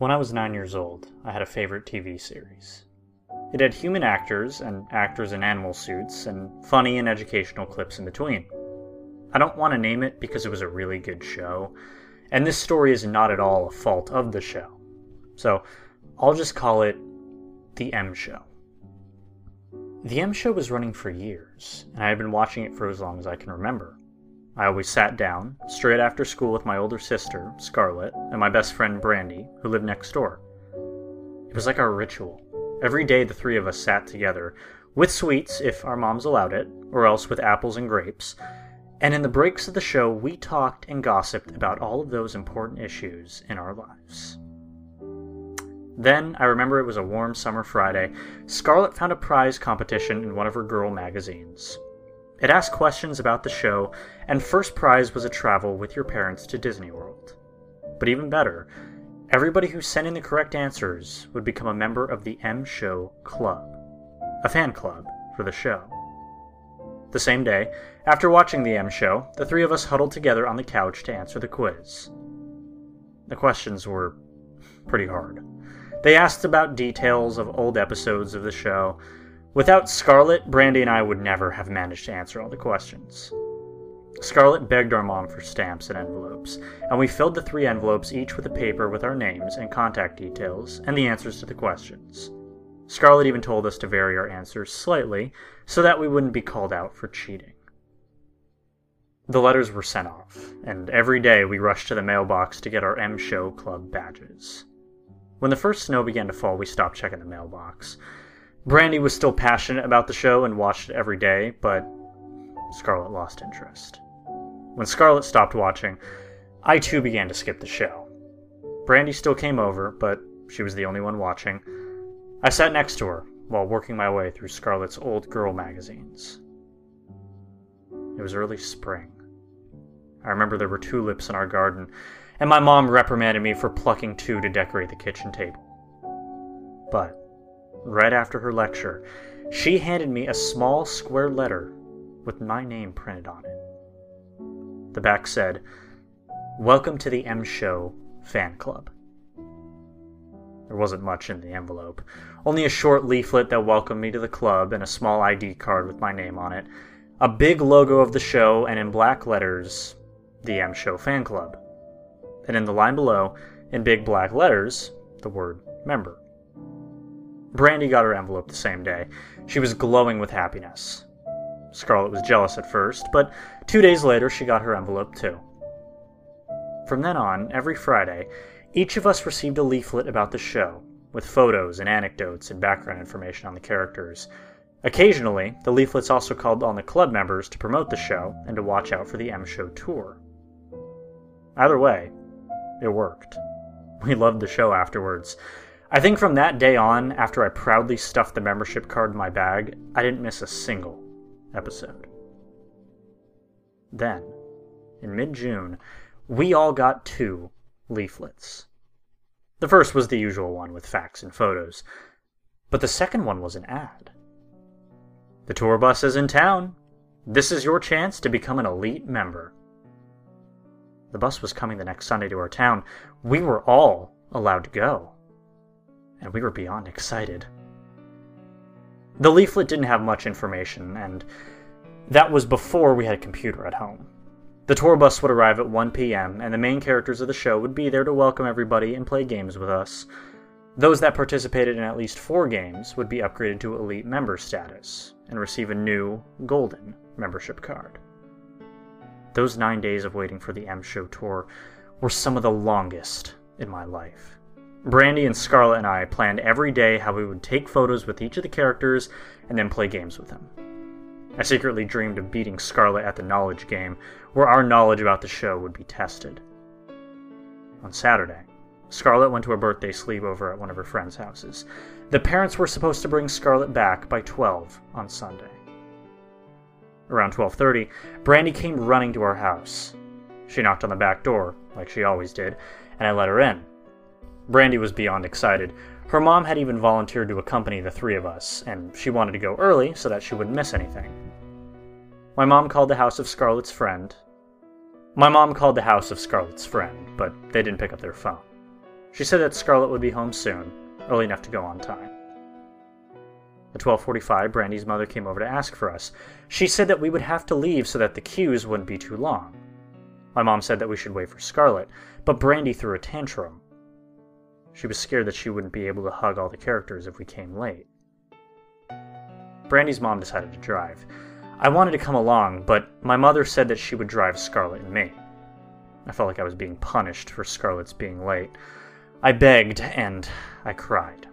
When I was nine years old, I had a favorite TV series. It had human actors and actors in animal suits and funny and educational clips in between. I don't want to name it because it was a really good show, and this story is not at all a fault of the show. So I'll just call it The M Show. The M Show was running for years, and I had been watching it for as long as I can remember. I always sat down, straight after school, with my older sister, Scarlett, and my best friend, Brandy, who lived next door. It was like our ritual. Every day, the three of us sat together, with sweets if our moms allowed it, or else with apples and grapes. And in the breaks of the show, we talked and gossiped about all of those important issues in our lives. Then, I remember it was a warm summer Friday, Scarlett found a prize competition in one of her girl magazines. It asked questions about the show, and first prize was a travel with your parents to Disney World. But even better, everybody who sent in the correct answers would become a member of the M Show Club, a fan club for the show. The same day, after watching the M Show, the three of us huddled together on the couch to answer the quiz. The questions were pretty hard. They asked about details of old episodes of the show, Without Scarlett, Brandy and I would never have managed to answer all the questions. Scarlett begged our mom for stamps and envelopes, and we filled the three envelopes each with a paper with our names and contact details and the answers to the questions. Scarlett even told us to vary our answers slightly so that we wouldn't be called out for cheating. The letters were sent off, and every day we rushed to the mailbox to get our M Show Club badges. When the first snow began to fall, we stopped checking the mailbox. Brandy was still passionate about the show and watched it every day, but Scarlett lost interest. When Scarlett stopped watching, I too began to skip the show. Brandy still came over, but she was the only one watching. I sat next to her while working my way through Scarlett's old girl magazines. It was early spring. I remember there were tulips in our garden, and my mom reprimanded me for plucking two to decorate the kitchen table. But right after her lecture, she handed me a small square letter with my name printed on it. The back said, Welcome to the M Show Fan Club. There wasn't much in the envelope, only a short leaflet that welcomed me to the club and a small ID card with my name on it, a big logo of the show, and in black letters, the M Show Fan Club. And in the line below, in big black letters, the word member. Brandy got her envelope the same day. She was glowing with happiness. Scarlett was jealous at first, but two days later she got her envelope too. From then on, every Friday, each of us received a leaflet about the show, with photos and anecdotes and background information on the characters. Occasionally, the leaflets also called on the club members to promote the show and to watch out for the M Show tour. Either way, it worked. We loved the show afterwards. I think from that day on, after I proudly stuffed the membership card in my bag, I didn't miss a single episode. Then, in mid June, we all got two leaflets. The first was the usual one with facts and photos, but the second one was an ad. The tour bus is in town. This is your chance to become an elite member. The bus was coming the next Sunday to our town. We were all allowed to go and we were beyond excited. The leaflet didn't have much information, and that was before we had a computer at home. The tour bus would arrive at 1 p.m., and the main characters of the show would be there to welcome everybody and play games with us. Those that participated in at least four games would be upgraded to elite member status and receive a new, golden membership card. Those nine days of waiting for the M Show tour were some of the longest in my life. Brandy and Scarlett and I planned every day how we would take photos with each of the characters and then play games with them. I secretly dreamed of beating Scarlett at the knowledge game, where our knowledge about the show would be tested. On Saturday, Scarlett went to a birthday sleepover at one of her friends' houses. The parents were supposed to bring Scarlett back by 12 on Sunday. Around 12:30, Brandy came running to our house. She knocked on the back door, like she always did, and I let her in. Brandy was beyond excited. Her mom had even volunteered to accompany the three of us, and she wanted to go early so that she wouldn't miss anything. My mom called the house of Scarlett's friend. My mom called the house of Scarlett's friend, but they didn't pick up their phone. She said that Scarlett would be home soon, early enough to go on time. At 12:45, Brandy's mother came over to ask for us. She said that we would have to leave so that the queues wouldn't be too long. My mom said that we should wait for Scarlett, but Brandy threw a tantrum. She was scared that she wouldn't be able to hug all the characters if we came late. Brandy's mom decided to drive. I wanted to come along, but my mother said that she would drive Scarlett and me. I felt like I was being punished for Scarlett's being late. I begged and I cried.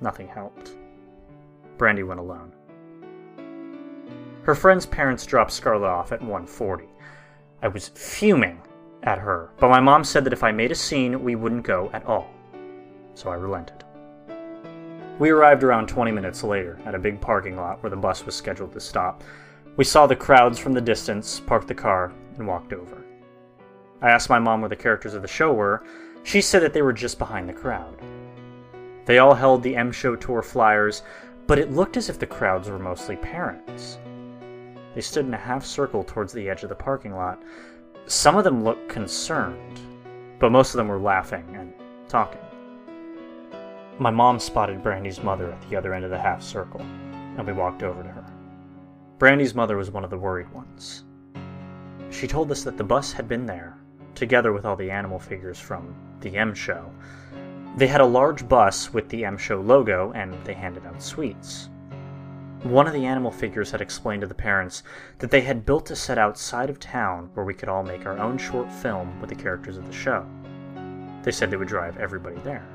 Nothing helped. Brandy went alone. Her friend's parents dropped Scarlett off at 1:40. I was fuming at her, but my mom said that if I made a scene, we wouldn't go at all. So I relented. We arrived around 20 minutes later at a big parking lot where the bus was scheduled to stop. We saw the crowds from the distance, parked the car, and walked over. I asked my mom where the characters of the show were. She said that they were just behind the crowd. They all held the M Show Tour flyers, but it looked as if the crowds were mostly parents. They stood in a half circle towards the edge of the parking lot. Some of them looked concerned, but most of them were laughing and talking. My mom spotted Brandy's mother at the other end of the half circle, and we walked over to her. Brandy's mother was one of the worried ones. She told us that the bus had been there, together with all the animal figures from the M Show, they had a large bus with the M Show logo and they handed out sweets. One of the animal figures had explained to the parents that they had built a set outside of town where we could all make our own short film with the characters of the show. They said they would drive everybody there.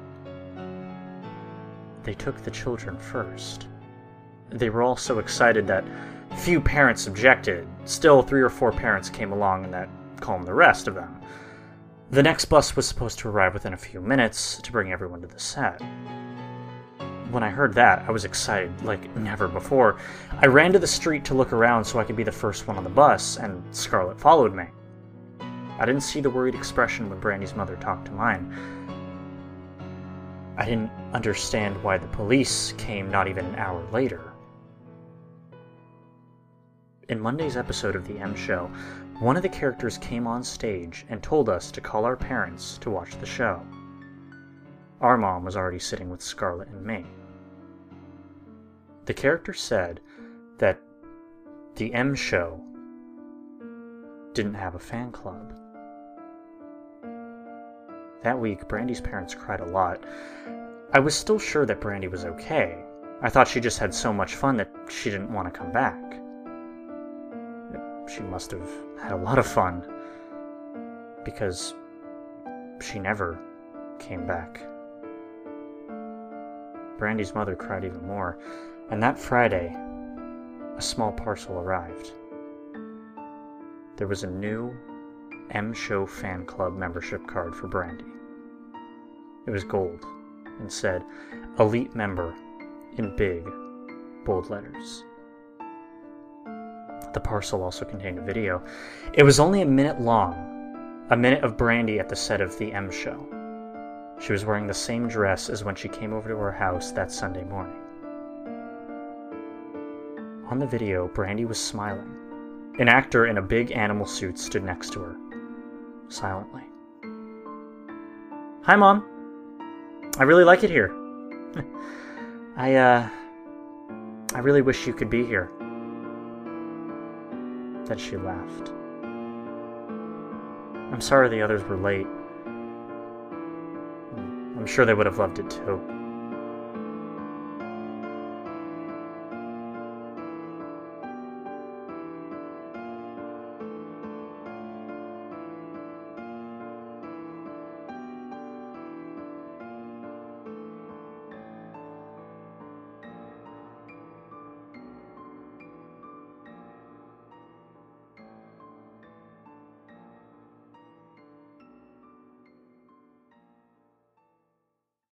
They took the children first. They were all so excited that few parents objected. Still, three or four parents came along and that calmed the rest of them. The next bus was supposed to arrive within a few minutes to bring everyone to the set. When I heard that, I was excited like never before. I ran to the street to look around so I could be the first one on the bus, and Scarlett followed me. I didn't see the worried expression when Brandy's mother talked to mine. I didn't understand why the police came not even an hour later. In Monday's episode of The M Show, one of the characters came on stage and told us to call our parents to watch the show. Our mom was already sitting with Scarlett and me. The character said that the M show didn't have a fan club. That week, Brandy's parents cried a lot. I was still sure that Brandy was okay. I thought she just had so much fun that she didn't want to come back. She must have had a lot of fun. Because she never came back. Brandy's mother cried even more, and that Friday, a small parcel arrived. There was a new M Show fan club membership card for Brandy. It was gold and said Elite Member in big, bold letters. The parcel also contained a video. It was only a minute long, a minute of Brandy at the set of The M Show. She was wearing the same dress as when she came over to our house that Sunday morning. On the video, Brandy was smiling. An actor in a big animal suit stood next to her, silently. Hi, Mom. I really like it here. I, uh, I really wish you could be here. Then she laughed. I'm sorry the others were late. I'm sure they would have loved it too.